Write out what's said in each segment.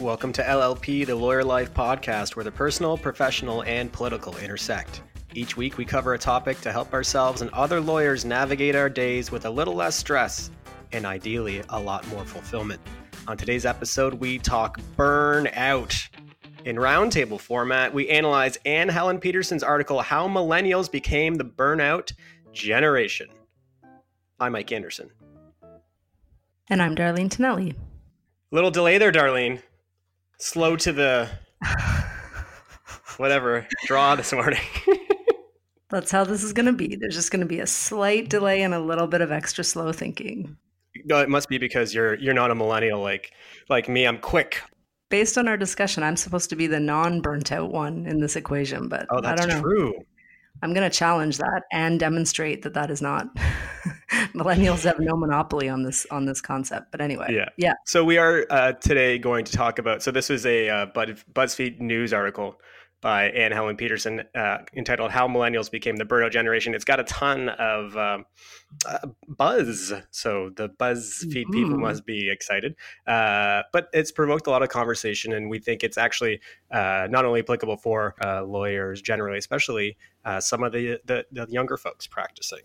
Welcome to LLP, the Lawyer Life podcast, where the personal, professional, and political intersect. Each week, we cover a topic to help ourselves and other lawyers navigate our days with a little less stress and ideally a lot more fulfillment. On today's episode, we talk burnout. In roundtable format, we analyze Anne Helen Petersen's article, How Millennials Became the Burnout Generation. I'm Mike Anderson. And I'm Darlene Tonelli. Little delay there, Darlene. Slow to the whatever draw this morning. That's how this is going to be. There's just going to be a slight delay and a little bit of extra slow thinking. No, it must be because you're you're not a millennial like like me. I'm quick. Based on our discussion, I'm supposed to be the non-burnt out one in this equation, but Oh, that's I don't know. true. I'm going to challenge that and demonstrate that that is not. Millennials have no monopoly on this on this concept. But anyway, Yeah. yeah. So we are uh, today going to talk about. So this was a uh, BuzzFeed news article by Anne Helen Petersen uh, entitled "How Millennials Became the Burnout Generation." It's got a ton of um, uh, buzz, so the BuzzFeed people Mhm. must be excited. Uh, but it's provoked a lot of conversation, and we think it's actually uh, not only applicable for uh, lawyers generally, especially uh, some of the, the the younger folks practicing.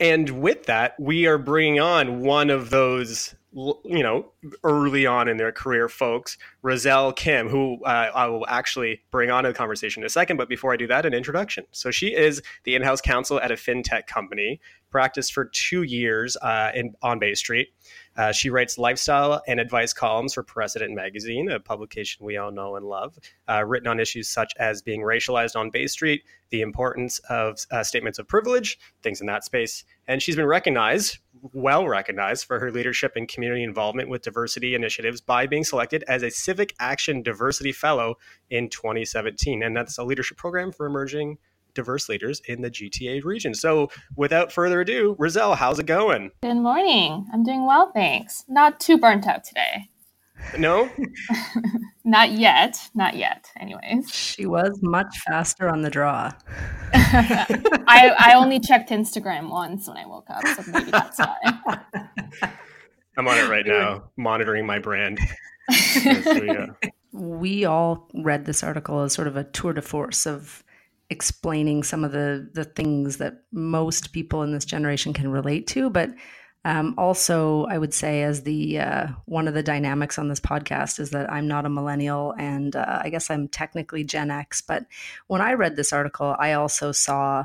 And with that, we are bringing on one of those, you know, early on in their career folks, Roselle Kim, who uh, I will actually bring on to the conversation in a second. But before I do that, an introduction. So she is the in-house counsel at a fintech company, practiced for two years uh, in on Bay Street. Uh, she writes lifestyle and advice columns for Precedent Magazine, a publication we all know and love, uh, written on issues such as being racialized on Bay Street, the importance of uh, statements of privilege, things in that space. And she's been recognized, well recognized, for her leadership and community involvement with diversity initiatives by being selected as a Civic Action Diversity Fellow in 2017. And that's a leadership program for emerging diverse leaders in the GTA region. So without further ado, Roselle, how's it going? Good morning. I'm doing well, thanks. Not too burnt out today. No? Not yet. Not yet, anyways. She was much faster on the draw. I, I only checked Instagram once when I woke up, so maybe that's why. I'm on it right now, monitoring my brand. Yes, we, uh, we all read this article as sort of a tour de force of explaining some of the the things that most people in this generation can relate to but um, also i would say as the uh, one of the dynamics on this podcast is that i'm not a millennial and uh, i guess i'm technically gen x but when i read this article i also saw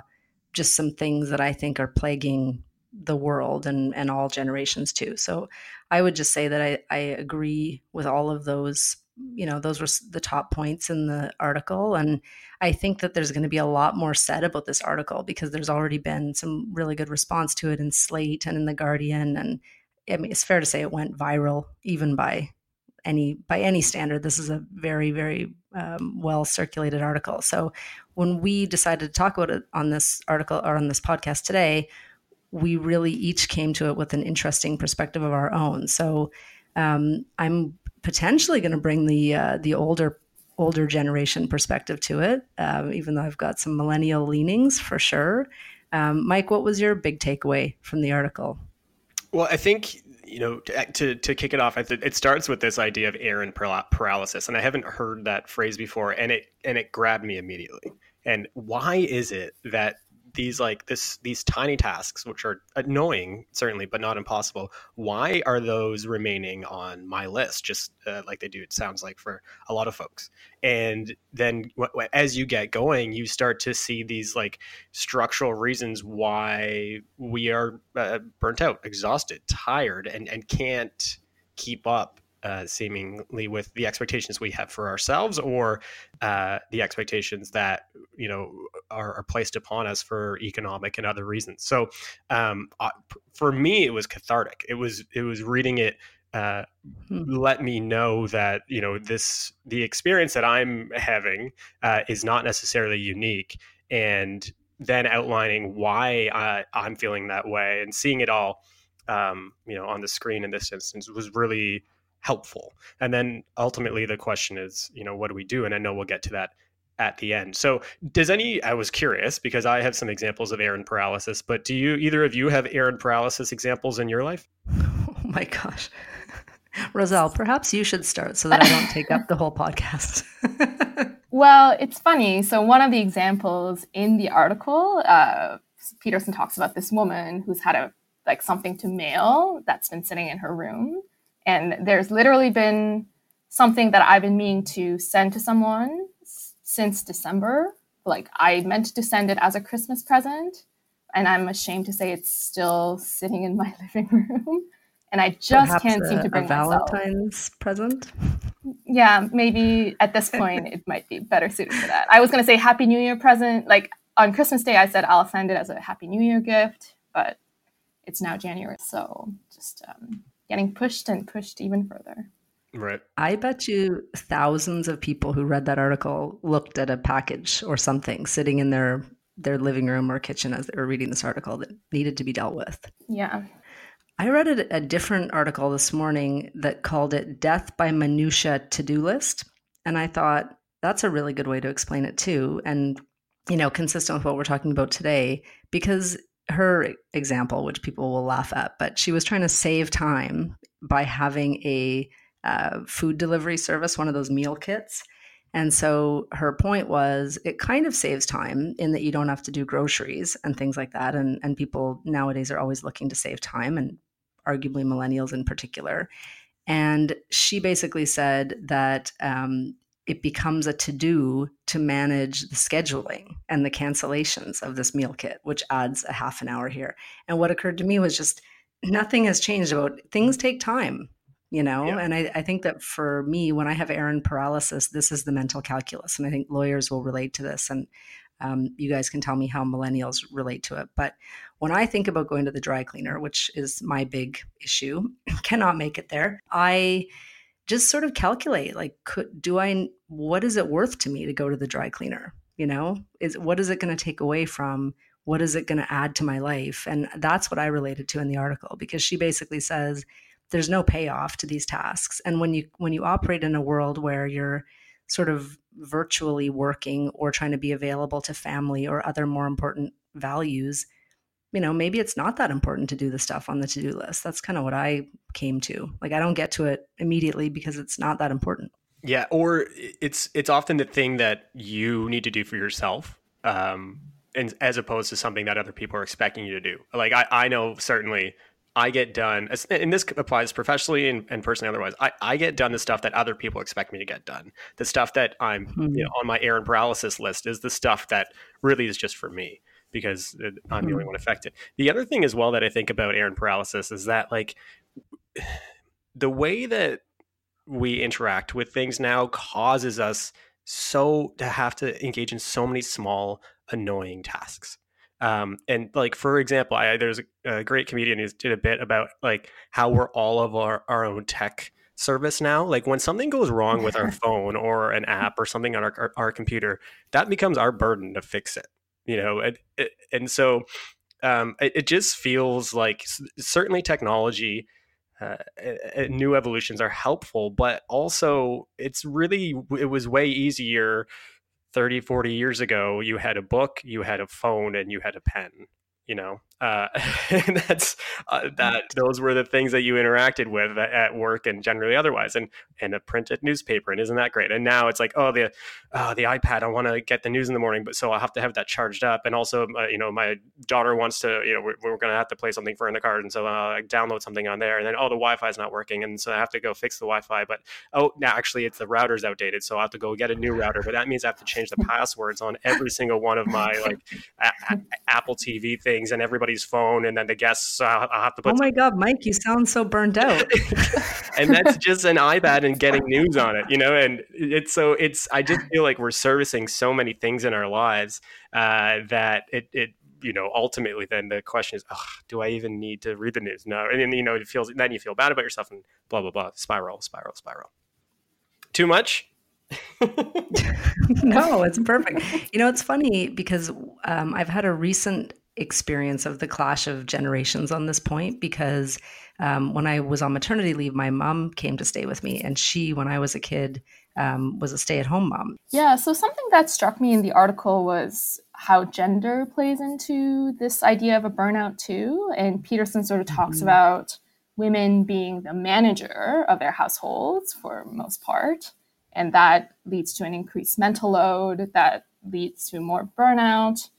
just some things that i think are plaguing the world and and all generations too. So i would just say that i, I agree with all of those you know those were the top points in the article and i think that there's going to be a lot more said about this article because there's already been some really good response to it in slate and in the guardian and i mean it's fair to say it went viral even by any by any standard. This is a very very um, well circulated article. So when we decided to talk about it on this article or on this podcast today we really each came to it with an interesting perspective of our own. So um, i'm potentially going to bring the uh, the older older generation perspective to it, um, even though I've got some millennial leanings for sure. Um, Mike, what was your big takeaway from the article? Well, I think you know to to, to kick it off, it starts with this idea of errand paral- paralysis, and I haven't heard that phrase before, and it and it grabbed me immediately. And why is it that these like this these tiny tasks, which are annoying certainly, but not impossible, why are those remaining on my list? Just uh, like they do, it sounds like for a lot of folks. And then wh- wh- as you get going, you start to see these like structural reasons why we are uh, burnt out, exhausted, tired, and and can't keep up uh, seemingly with the expectations we have for ourselves or uh, the expectations that you know are, are, placed upon us for economic and other reasons. So um, uh, for me, it was cathartic. It was it was reading it. Uh, Hmm. let me know that you know this the experience that I'm having uh, is not necessarily unique, and then outlining why I, I'm feeling that way and seeing it all, um, you know, on the screen in this instance was really helpful. And then ultimately the question is, you know, what do we do? And I know we'll get to that at the end. So does any I was curious because I have some examples of errand paralysis, but do you either of you have errand paralysis examples in your life? Oh my gosh. Roselle, perhaps you should start so that I don't take up the whole podcast. well, it's funny. So, one of the examples in the article, uh, Petersen talks about this woman who's had a like something to mail that's been sitting in her room, and there's literally been something that I've been meaning to send to someone since December. Like I meant to send it as a Christmas present, and I'm ashamed to say it's still sitting in my living room and I just Perhaps can't a, seem to bring a Valentine's myself. present. Yeah, maybe at this point it might be better suited for that. I was going to say Happy New Year present. Like on Christmas Day, I said I'll send it as a Happy New Year gift, but it's now January, so just um, getting pushed and pushed even further. Right. I bet you thousands of people who read that article looked at a package or something sitting in their their living room or kitchen as they were reading this article that needed to be dealt with. Yeah. I read a, a different article this morning that called it Death by Minutia To Do List. And I thought that's a really good way to explain it too. And, you know, consistent with what we're talking about today, because her example, which people will laugh at, but she was trying to save time by having a uh, food delivery service, one of those meal kits. And so her point was it kind of saves time in that you don't have to do groceries and things like that. And, and people nowadays are always looking to save time and arguably millennials in particular. And she basically said that um, it becomes a to do to manage the scheduling and the cancellations of this meal kit, which adds a half an hour here. And what occurred to me was just nothing has changed about things take time, you know? Yeah. And I, I think that for me, when I have errand paralysis, this is the mental calculus. And I think lawyers will relate to this. And um, you guys can tell me how millennials relate to it. But when I think about going to the dry cleaner, which is my big issue, cannot make it there, I just sort of calculate like, could, do I, what is it worth to me to go to the dry cleaner? You know, is what is it going to take away from what is it going to add to my life? And that's what I related to in the article because she basically says there's no payoff to these tasks. And when you when you operate in a world where you're sort of virtually working or trying to be available to family or other more important values, you know, maybe it's not that important to do the stuff on the to do list. That's kind of what I came to. Like, I don't get to it immediately because it's not that important. Yeah, or it's it's often the thing that you need to do for yourself, um, and as opposed to something that other people are expecting you to do. Like I, I know certainly I get done, and this applies professionally and, and, personally otherwise. I, I get done the stuff that other people expect me to get done. The stuff that I'm mm-hmm. you know, on my errand paralysis list is the stuff that really is just for me because I'm the only mm-hmm. one affected. The other thing as well that I think about errand paralysis is that like the way that we interact with things now causes us so to have to engage in so many small annoying tasks um, and like for example, I, there's a, a, great comedian who did a bit about like how we're all of our, our own tech service now. Like when something goes wrong with our phone or an app or something on our, our, our computer, that becomes our burden to fix it. You know, and, and so um, it, it, just feels like certainly technology. Uh, new evolutions are helpful, but also it's really it was way easier 30 40 years ago you had a book you had a phone and you had a pen you know uh, and that's uh, mm. that those were the things that you interacted with at work and generally otherwise and and a printed newspaper and isn't that great and now it's like oh the oh, the ipad i want to get the news in the morning but so i'll have to have that charged up and also uh, you know my daughter wants to you know we're, we're going to have to play something for in the card and so uh, i download something on there and then oh the wi-fi is not working and so i have to go fix the wi-fi but oh now actually it's the router's outdated so i have to go get a new router but that means i have to change the passwords on every single one of my like a- a- apple tv things and everybody somebody's phone and then the guests uh, I'll have to put. Oh my God, Mike, you sound so burned out. and that's just an iPad and getting news on it, you know. And it's so it's. I just feel like we're servicing so many things in our lives uh, that it it you know ultimately then the question is do i even need to read the news no and then you know it feels then you feel bad about yourself and blah blah blah spiral spiral spiral too much no it's perfect you know it's funny because um, i've had a recent experience of the clash of generations on this point because um, when I was on maternity leave, my mom came to stay with me, and she, when I was a kid, um, was a stay at home mom. Yeah, so something that struck me in the article was how gender plays into this idea of a burnout too. And Petersen sort of talks mm-hmm. about women being the manager of their households for most part. And that leads to an increased mental load, that leads to more burnout.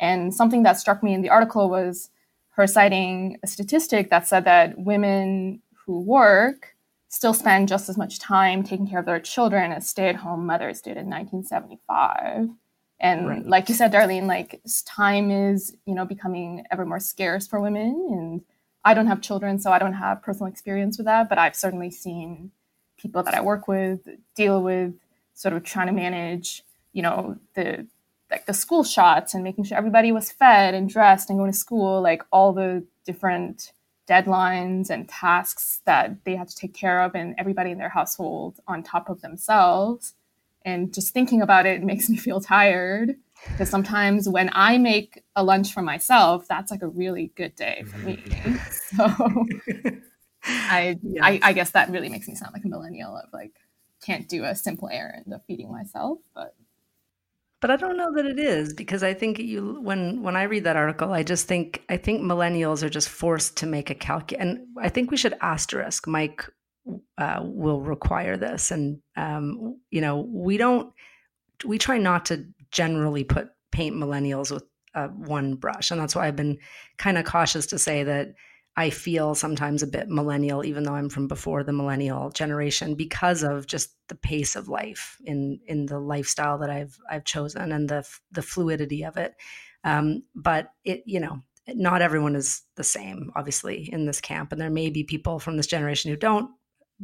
And something that struck me in the article was her citing a statistic that said that women who work still spend just as much time taking care of their children as stay-at-home mothers did in 1975 and right. like you said darlene like time is you know becoming ever more scarce for women and i don't have children so i don't have personal experience with that but i've certainly seen people that i work with deal with sort of trying to manage you know the like the school shots and making sure everybody was fed and dressed and going to school like all the different deadlines and tasks that they had to take care of and everybody in their household on top of themselves and just thinking about it makes me feel tired because sometimes when I make a lunch for myself, that's like a really good day for me. Mm-hmm. so I, yes. I, I guess that really makes me sound like a millennial of like can't do a simple errand of feeding myself, but but I don't know that it is because I think you when when I read that article, I just think I think millennials are just forced to make a calc, and I think we should asterisk Mike uh, will require this. And, um, you know, we don't, we try not to generally put paint millennials with uh, one brush. And that's why I've been kind of cautious to say that I feel sometimes a bit millennial, even though I'm from before the millennial generation, because of just the pace of life in in the lifestyle that I've I've chosen and the the fluidity of it. Um, but it, you know, not everyone is the same, obviously, in this camp, and there may be people from this generation who don't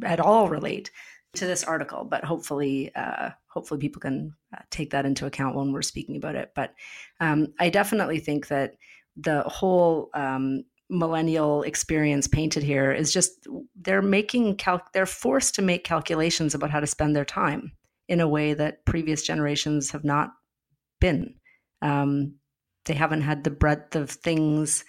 at all relate to this article, but hopefully, uh, hopefully people can uh, take that into account when we're speaking about it. But um, I definitely think that the whole um, millennial experience painted here is just they're making cal- they're forced to make calculations about how to spend their time in a way that previous generations have not been. Um, they haven't had the breadth of things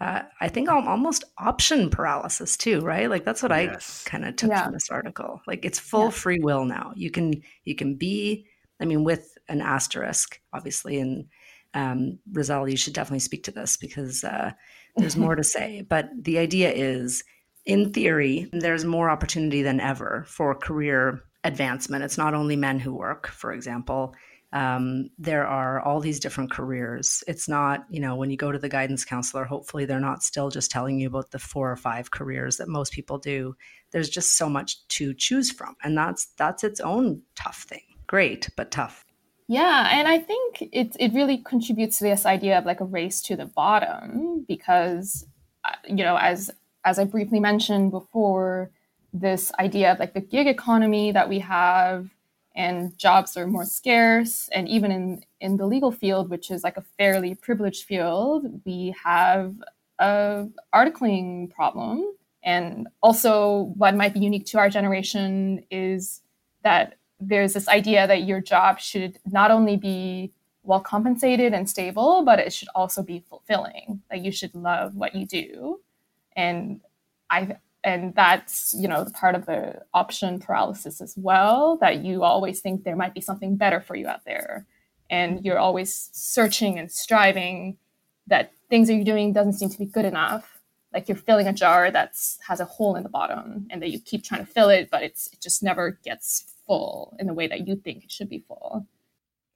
uh, I think almost option paralysis too, right? Like that's what yes. I kind of took yeah. from this article. Like it's full yeah. free will now. You can you can be, I mean, with an asterisk, obviously. And um, Roselle, you should definitely speak to this because uh, there's more to say. But the idea is, in theory, there's more opportunity than ever for career advancement. It's not only men who work, for example um, there are all these different careers. It's not, you know, when you go to the guidance counselor, hopefully they're not still just telling you about the four or five careers that most people do. There's just so much to choose from, and that's that's its own tough thing. Great, but tough. Yeah, and I think it it really contributes to this idea of like a race to the bottom because, uh, you know, as as I briefly mentioned before, this idea of like the gig economy that we have and jobs are more scarce. And even in, in the legal field, which is like a fairly privileged field, we have a articling problem. And also, what might be unique to our generation is that there's this idea that your job should not only be well compensated and stable, but it should also be fulfilling. That you should love what you do. And I and that's you know part of the option paralysis as well that you always think there might be something better for you out there and you're always searching and striving that things that you're doing doesn't seem to be good enough like you're filling a jar that's has a hole in the bottom and that you keep trying to fill it but it's it just never gets full in the way that you think it should be full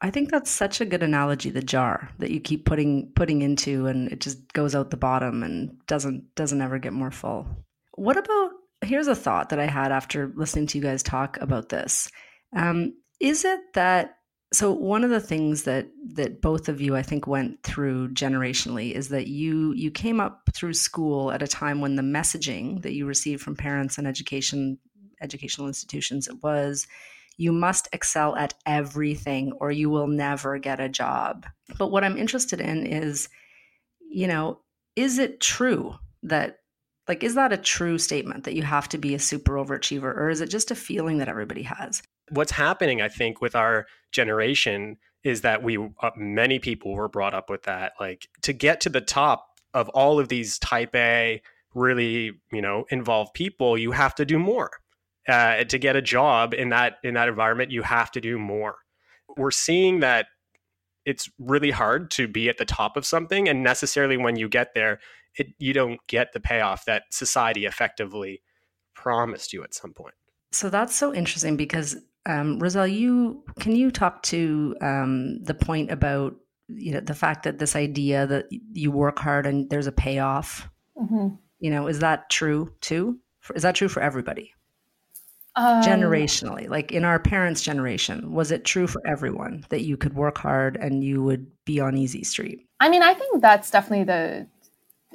I think that's such a good analogy the jar that you keep putting putting into and it just goes out the bottom and doesn't doesn't ever get more full. What about here's a thought that I had after listening to you guys talk about this. Um, is it that so one of the things that that both of you I think went through generationally is that you you came up through school at a time when the messaging that you received from parents and education educational institutions it was you must excel at everything or you will never get a job. But what I'm interested in is you know is it true that like, is that a true statement that you have to be a super overachiever, or is it just a feeling that everybody has? What's happening, I think, with our generation is that we, uh, many people were brought up with that. Like, to get to the top of all of these type A, really, you know, involved people, you have to do more. Uh, to get a job in that in that environment, you have to do more. We're seeing that it's really hard to be at the top of something and necessarily when you get there it, you don't get the payoff that society effectively promised you at some point so that's so interesting because um, Roselle, you can you talk to um, the point about you know the fact that this idea that you work hard and there's a payoff. Mm-hmm. You know, is that true too? Is that true for everybody? Um, Generationally, like in our parents' generation, was it true for everyone that you could work hard and you would be on easy street? I mean, I think that's definitely the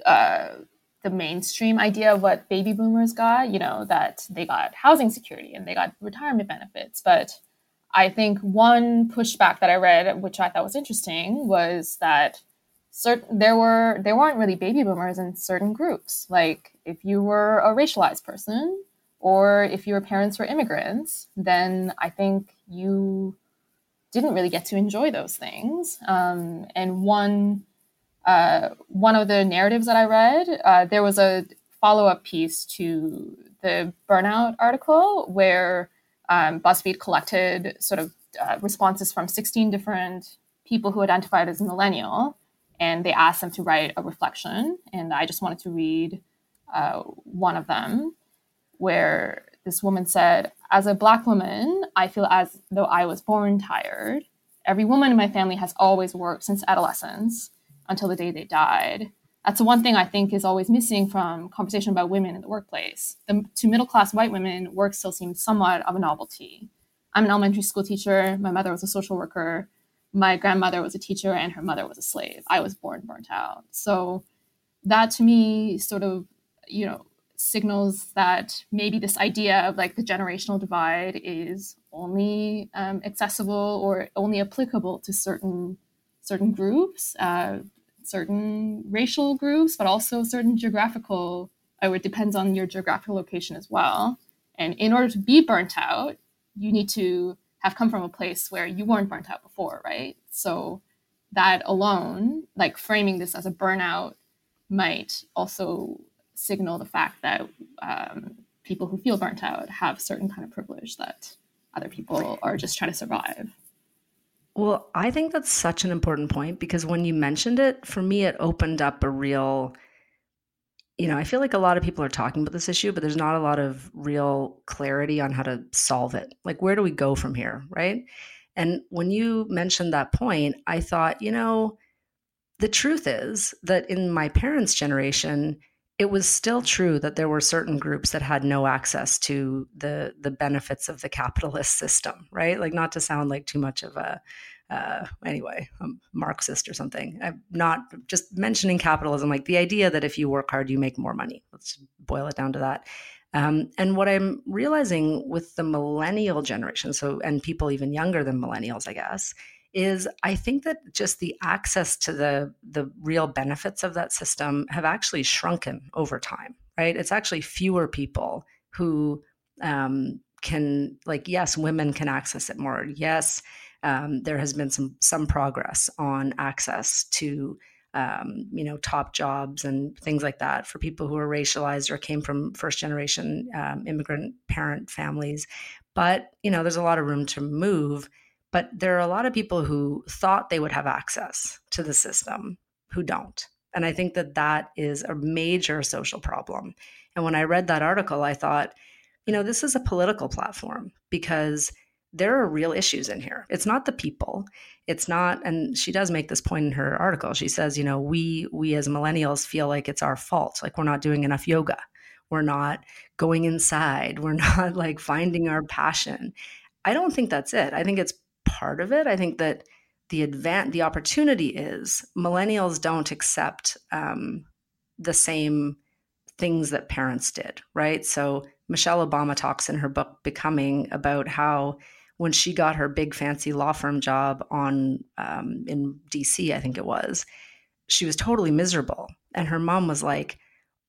uh, the mainstream idea of what baby boomers got. You know, that they got housing security and they got retirement benefits, but I think one pushback that I read, which I thought was interesting, was that certain there were there weren't really baby boomers in certain groups. Like if you were a racialized person, or if your parents were immigrants, then I think you didn't really get to enjoy those things. Um, and one uh, one of the narratives that I read, uh, there was a follow up piece to the burnout article where um, BuzzFeed collected sort of uh, responses from 16 different people who identified as millennial, and they asked them to write a reflection. And I just wanted to read uh, one of them where this woman said, As a Black woman, I feel as though I was born tired. Every woman in my family has always worked since adolescence until the day they died. That's the one thing I think is always missing from conversation about women in the workplace. The, to middle class white women, work still seems somewhat of a novelty. I'm an elementary school teacher. My mother was a social worker. My grandmother was a teacher, and her mother was a slave. I was born burnt out. So that to me sort of, you know, signals that maybe this idea of like the generational divide is only um, accessible or only applicable to certain certain groups, uh, certain racial groups, but also certain geographical. It depends on your geographical location as well. And in order to be burnt out, you need to have come from a place where you weren't burnt out before, right? So that alone, like framing this as a burnout, might also signal the fact that um, people who feel burnt out have certain kind of privilege that other people are just trying to survive. Well, I think that's such an important point because when you mentioned it, for me, it opened up a real, you know, I feel like a lot of people are talking about this issue, but there's not a lot of real clarity on how to solve it. Like, where do we go from here? Right. And when you mentioned that point, I thought, you know, the truth is that in my parents' generation, it was still true that there were certain groups that had no access to the the benefits of the capitalist system right? Like not to sound like too much of a uh, anyway a marxist or something. I'm not just mentioning capitalism like the idea that if you work hard you make more money. Let's boil it down to that. Um, and what i'm realizing with the millennial generation so and people even younger than millennials i guess is I think that just the access to the the real benefits of that system have actually shrunken over time, right? It's actually fewer people who um, can like yes, women can access it more. Yes, um, there has been some some progress on access to um, you know top jobs and things like that for people who are racialized or came from first generation um, immigrant parent families. But you know, there's a lot of room to move but there are a lot of people who thought they would have access to the system who don't. And I think that that is a major social problem. And when I read that article, I thought, you know, this is a political platform because there are real issues in here. It's not the people. It's not and she does make this point in her article. She says, you know, we we as millennials feel like it's our fault, like we're not doing enough yoga. We're not going inside. We're not like finding our passion. I don't think that's it. I think it's part of it. I think that the advan- the opportunity is millennials don't accept um, the same things that parents did, right? So Michelle Obama talks in her book Becoming about how when she got her big fancy law firm job on um, in DC, I think it was, she was totally miserable, and her mom was like,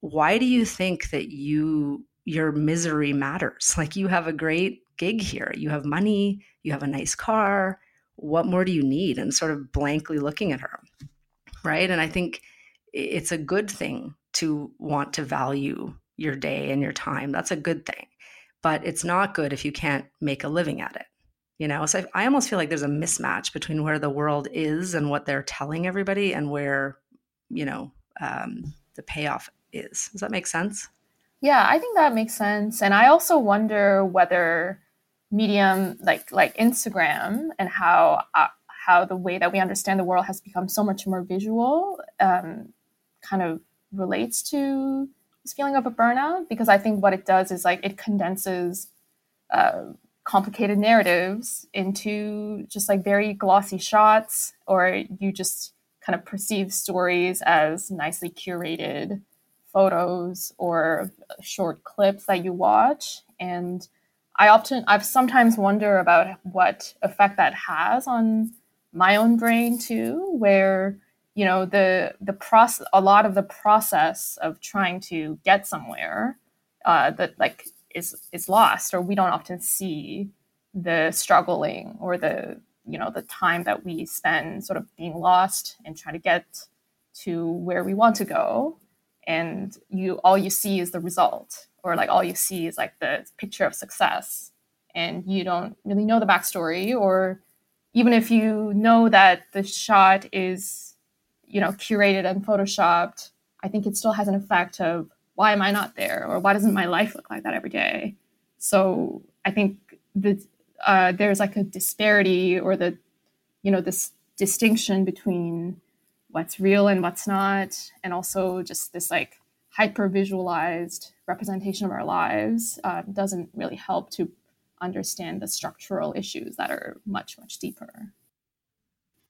"Why do you think that you your misery matters? Like you have a great gig here. You have money, you have a nice car. What more do you need? And sort of blankly looking at her. Right. And I think it's a good thing to want to value your day and your time. That's a good thing. But it's not good if you can't make a living at it. you know so I, almost feel like there's a mismatch between where the world is and what they're telling everybody and where you know um, the payoff is does that make sense yeah i think that makes sense and i also wonder whether medium like like instagram and how uh, how the way that we understand the world has become so much more visual um, kind of relates to this feeling of a burnout because i think what it does is like it condenses uh, complicated narratives into just like very glossy shots, or you just kind of perceive stories as nicely curated photos or short clips that you watch. And I often, I've sometimes wonder about what effect that has on my own brain too, where you know the the process, a lot of the process of trying to get somewhere, uh, that like is is lost or we don't often see the struggling or the you know the time that we spend sort of being lost and trying to get to where we want to go. And you all you see is the result or like all you see is like the picture of success and you don't really know the backstory or even if you know that the shot is you know curated and photoshopped i think it still has an effect of why am I not there? Or why doesn't my life look like that every day? So I think that uh, there's like a disparity or the, you know, this distinction between what's real and what's not, and also just this like hyper visualized representation of our lives uh, doesn't really help to understand the structural issues that are much, much deeper.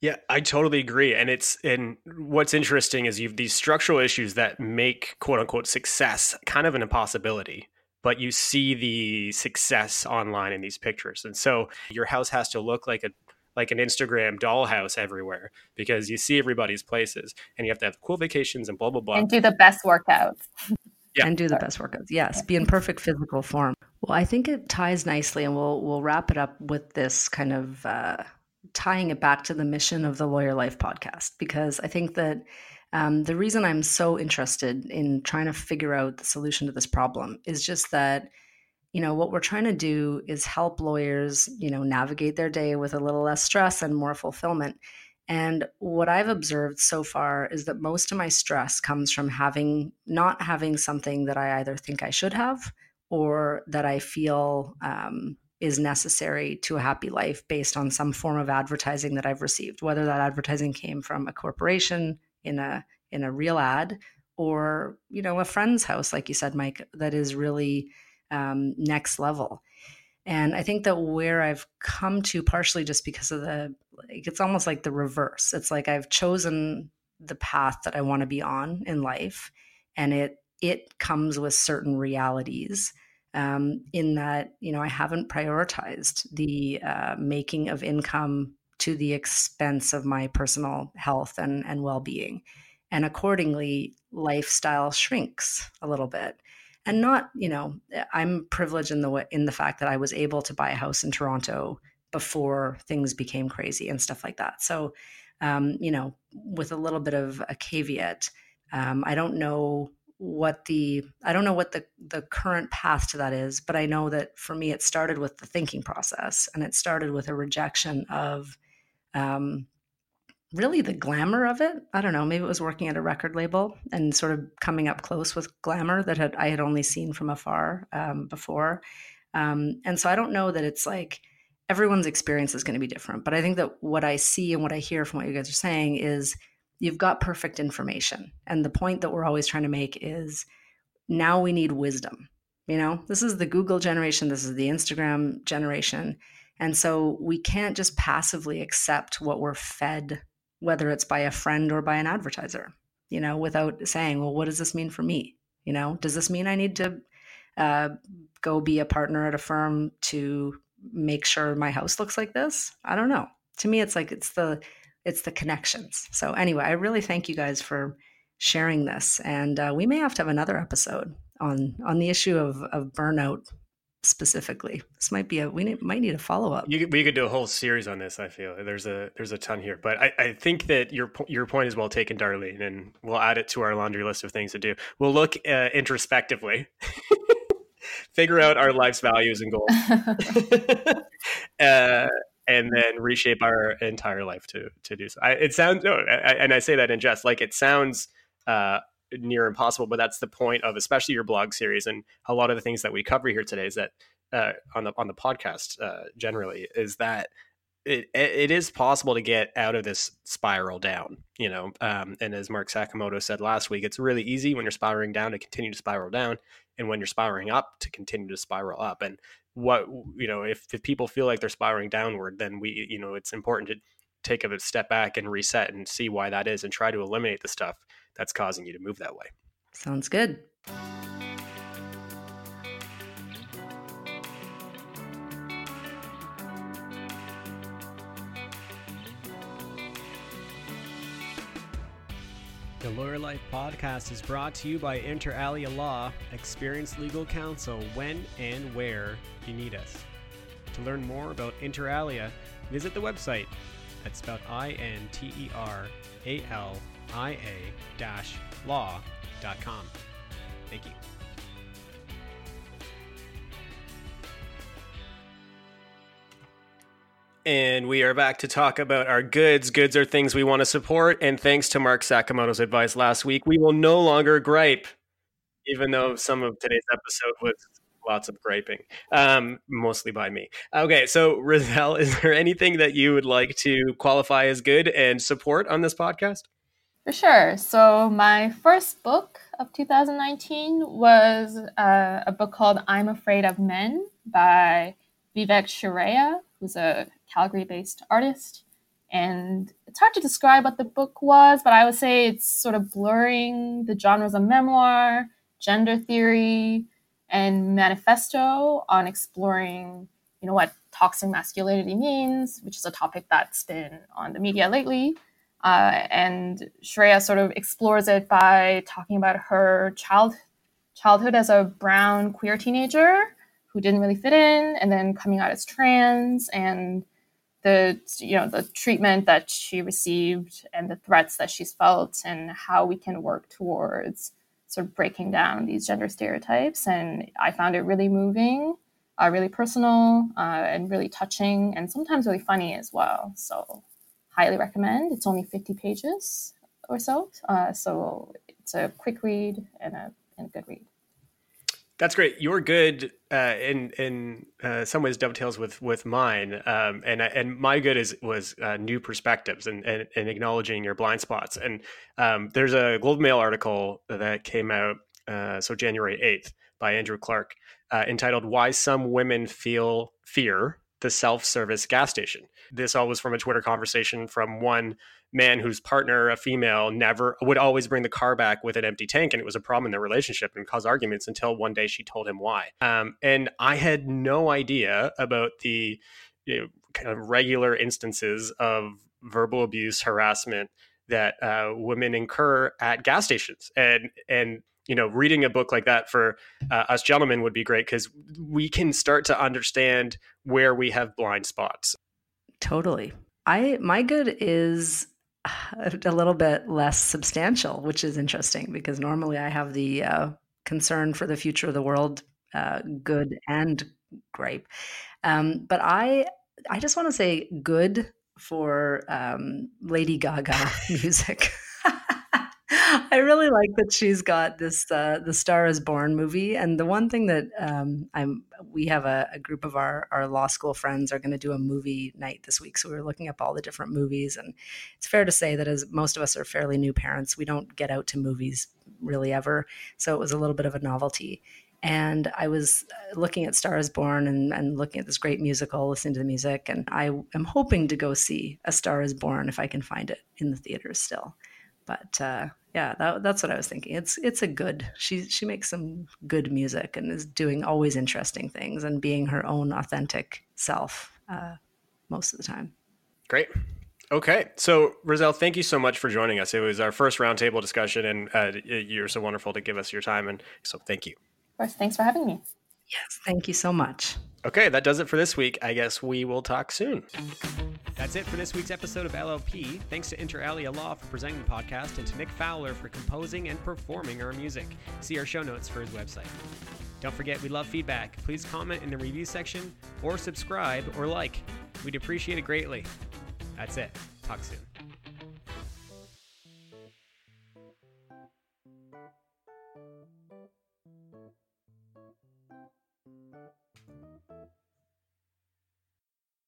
Yeah, I totally agree. And it's and what's interesting is you've these structural issues that make quote unquote success kind of an impossibility. But you see the success online in these pictures. And so your house has to look like a like an Instagram dollhouse everywhere because you see everybody's places and you have to have cool vacations and blah blah blah. And do the best workouts. Yeah. And do the best workouts. Yes. Be in perfect physical form. Well, I think it ties nicely and we'll we'll wrap it up with this kind of uh tying it back to the mission of the Lawyer Life podcast because I think that um, the reason I'm so interested in trying to figure out the solution to this problem is just that you know what we're trying to do is help lawyers you know navigate their day with a little less stress and more fulfillment. And what i've observed so far is that most of my stress comes from having not having something that i either think i should have or that i feel um, is necessary to a happy life based on some form of advertising that I've received, whether that advertising came from a corporation in a in a real ad or you know a friend's house, like you said, Mike, that is really um, next level. And I think that where I've come to partially just because of the, like, it's almost like the reverse. It's like I've chosen the path that I want to be on in life, and it it comes with certain realities um, in that you know I haven't prioritized the uh, making of income to the expense of my personal health and, and well-being and accordingly lifestyle shrinks a little bit and not you know i'm privileged in the in the fact that i was able to buy a house in toronto before things became crazy and stuff like that. So um, you know with a little bit of a caveat um, i don't know what the I don't know what the the current path to that is, but I know that for me it started with the thinking process, and it started with a rejection of um, really the glamour of it. I don't know, maybe it was working at a record label and sort of coming up close with glamour that had, I had only seen from afar um, before, um, and so I don't know that it's like everyone's experience is going to be different, but I think that what I see and what I hear from what you guys are saying is you've got perfect information. And the point that we're always trying to make is now we need wisdom. You know, this is the Google generation, this is the Instagram generation. And so we can't just passively accept what we're fed, whether it's by a friend or by an advertiser, you know, without saying, well, what does this mean for me? You know, does this mean I need to uh, go be a partner at a firm to make sure my house looks like this? I don't know. To me, it's like it's the it's the connections. So anyway, I really thank you guys for sharing this, and uh, we may have to have another episode on on the issue of of burnout specifically. This might be a we need, might need a follow up. we could do a whole series on this. I feel there's a there's a ton here, but I, I think that your your point is well taken, Darlene, and we'll add it to our laundry list of things to do. We'll look uh, introspectively. figure out our life's values and goals, uh, and then reshape our entire life to to do so. I, it sounds no, I, and I say that in jest like it sounds uh, near impossible, but that's the point of especially your blog series and a lot of the things that we cover here today is that uh, on the on the podcast uh, generally is that it, it is possible to get out of this spiral down, you know. Um, and as Mark Sakamoto said last week, it's really easy when you're spiraling down to continue to spiral down, and when you're spiraling up to continue to spiral up. And what you know, if if people feel like they're spiraling downward, then we, you know, it's important to take a step back and reset and see why that is, and try to eliminate the stuff that's causing you to move that way. Sounds good. The Lawyer Life podcast is brought to you by Inter Alia Law, experienced legal counsel when and where you need us. To learn more about Inter Alia, visit the website at spelled I N T E R A L I A law.com. Thank you. And we are back to talk about our goods. Goods are things we want to support. And thanks to Mark Sakamoto's advice last week, we will no longer gripe, even though some of today's episode was lots of griping, um, mostly by me. Okay, so Roselle, is there anything that you would like to qualify as good and support on this podcast? For sure. So, my first book of 2019 was uh, a book called I'm Afraid of Men by Vivek Shraya, who's a Calgary based artist. And it's hard to describe what the book was, but I would say it's sort of blurring the genres of memoir, gender theory, and manifesto on exploring, you know, what toxic masculinity means, which is a topic that's been on the media lately. Uh, and Shraya sort of explores it by talking about her child childhood as a brown queer teenager who didn't really fit in, and then coming out as trans, and the you know the treatment that she received and the threats that she's felt, and how we can work towards sort of breaking down these gender stereotypes. And I found it really moving, uh, really personal, uh, and really touching, and sometimes really funny as well. So highly recommend. It's only 50 pages or so. Uh, so it's a quick read and a, and a good read. That's great. Your good uh, in in uh, some ways dovetails with with mine, um, and and my good is was uh, new perspectives and, and, and acknowledging your blind spots. And um, there's a Globe Mail article that came out uh, so January eighth by Andrew Clark uh, entitled "Why Some Women Feel Fear the self service gas station. This all was from a Twitter conversation from one man whose partner, a female, never would always bring the car back with an empty tank. And it was a problem in their relationship and caused arguments until one day she told him why. Um, and I had no idea about the you know, kind of regular instances of verbal abuse, harassment that uh, women incur at gas stations. And, and you know, reading a book like that for uh, us gentlemen would be great because we can start to understand where we have blind spots. Totally. I my good is a little bit less substantial, which is interesting because normally I have the uh, concern for the future of the world, uh, good and gripe. Um, but I I just want to say good for um, Lady Gaga music. I really like that she's got this uh, the Star is Born movie, and the one thing that um, I'm we have a, a, group of our our law school friends are going to do a movie night this week, so we were looking up all the different movies, and it's fair to say that as most of us are fairly new parents, we don't get out to movies really ever, so it was a little bit of a novelty. And I was uh, looking at Star is Born and, and looking at this great musical, listening to the music, and I am hoping to go see A Star is Born if I can find it in the theaters still. But uh, yeah, that, that's what I was thinking. It's it's a good. She she makes some good music and is doing always interesting things and being her own authentic self uh, most of the time. Great. Okay, so Roselle, thank you so much for joining us. It was our first roundtable discussion, and uh, you're so wonderful to give us your time, and so thank you. Of course, thanks for having me. Yes, thank you so much. Okay, that does it for this week. I guess we will talk soon. That's it for this week's episode of LLP. Thanks to Inter Alia Law for presenting the podcast and to Nick Fowler for composing and performing our music. See our show notes for his website. Don't forget, we love feedback. Please comment in the review section or subscribe or like. We'd appreciate it greatly. That's it. Talk soon.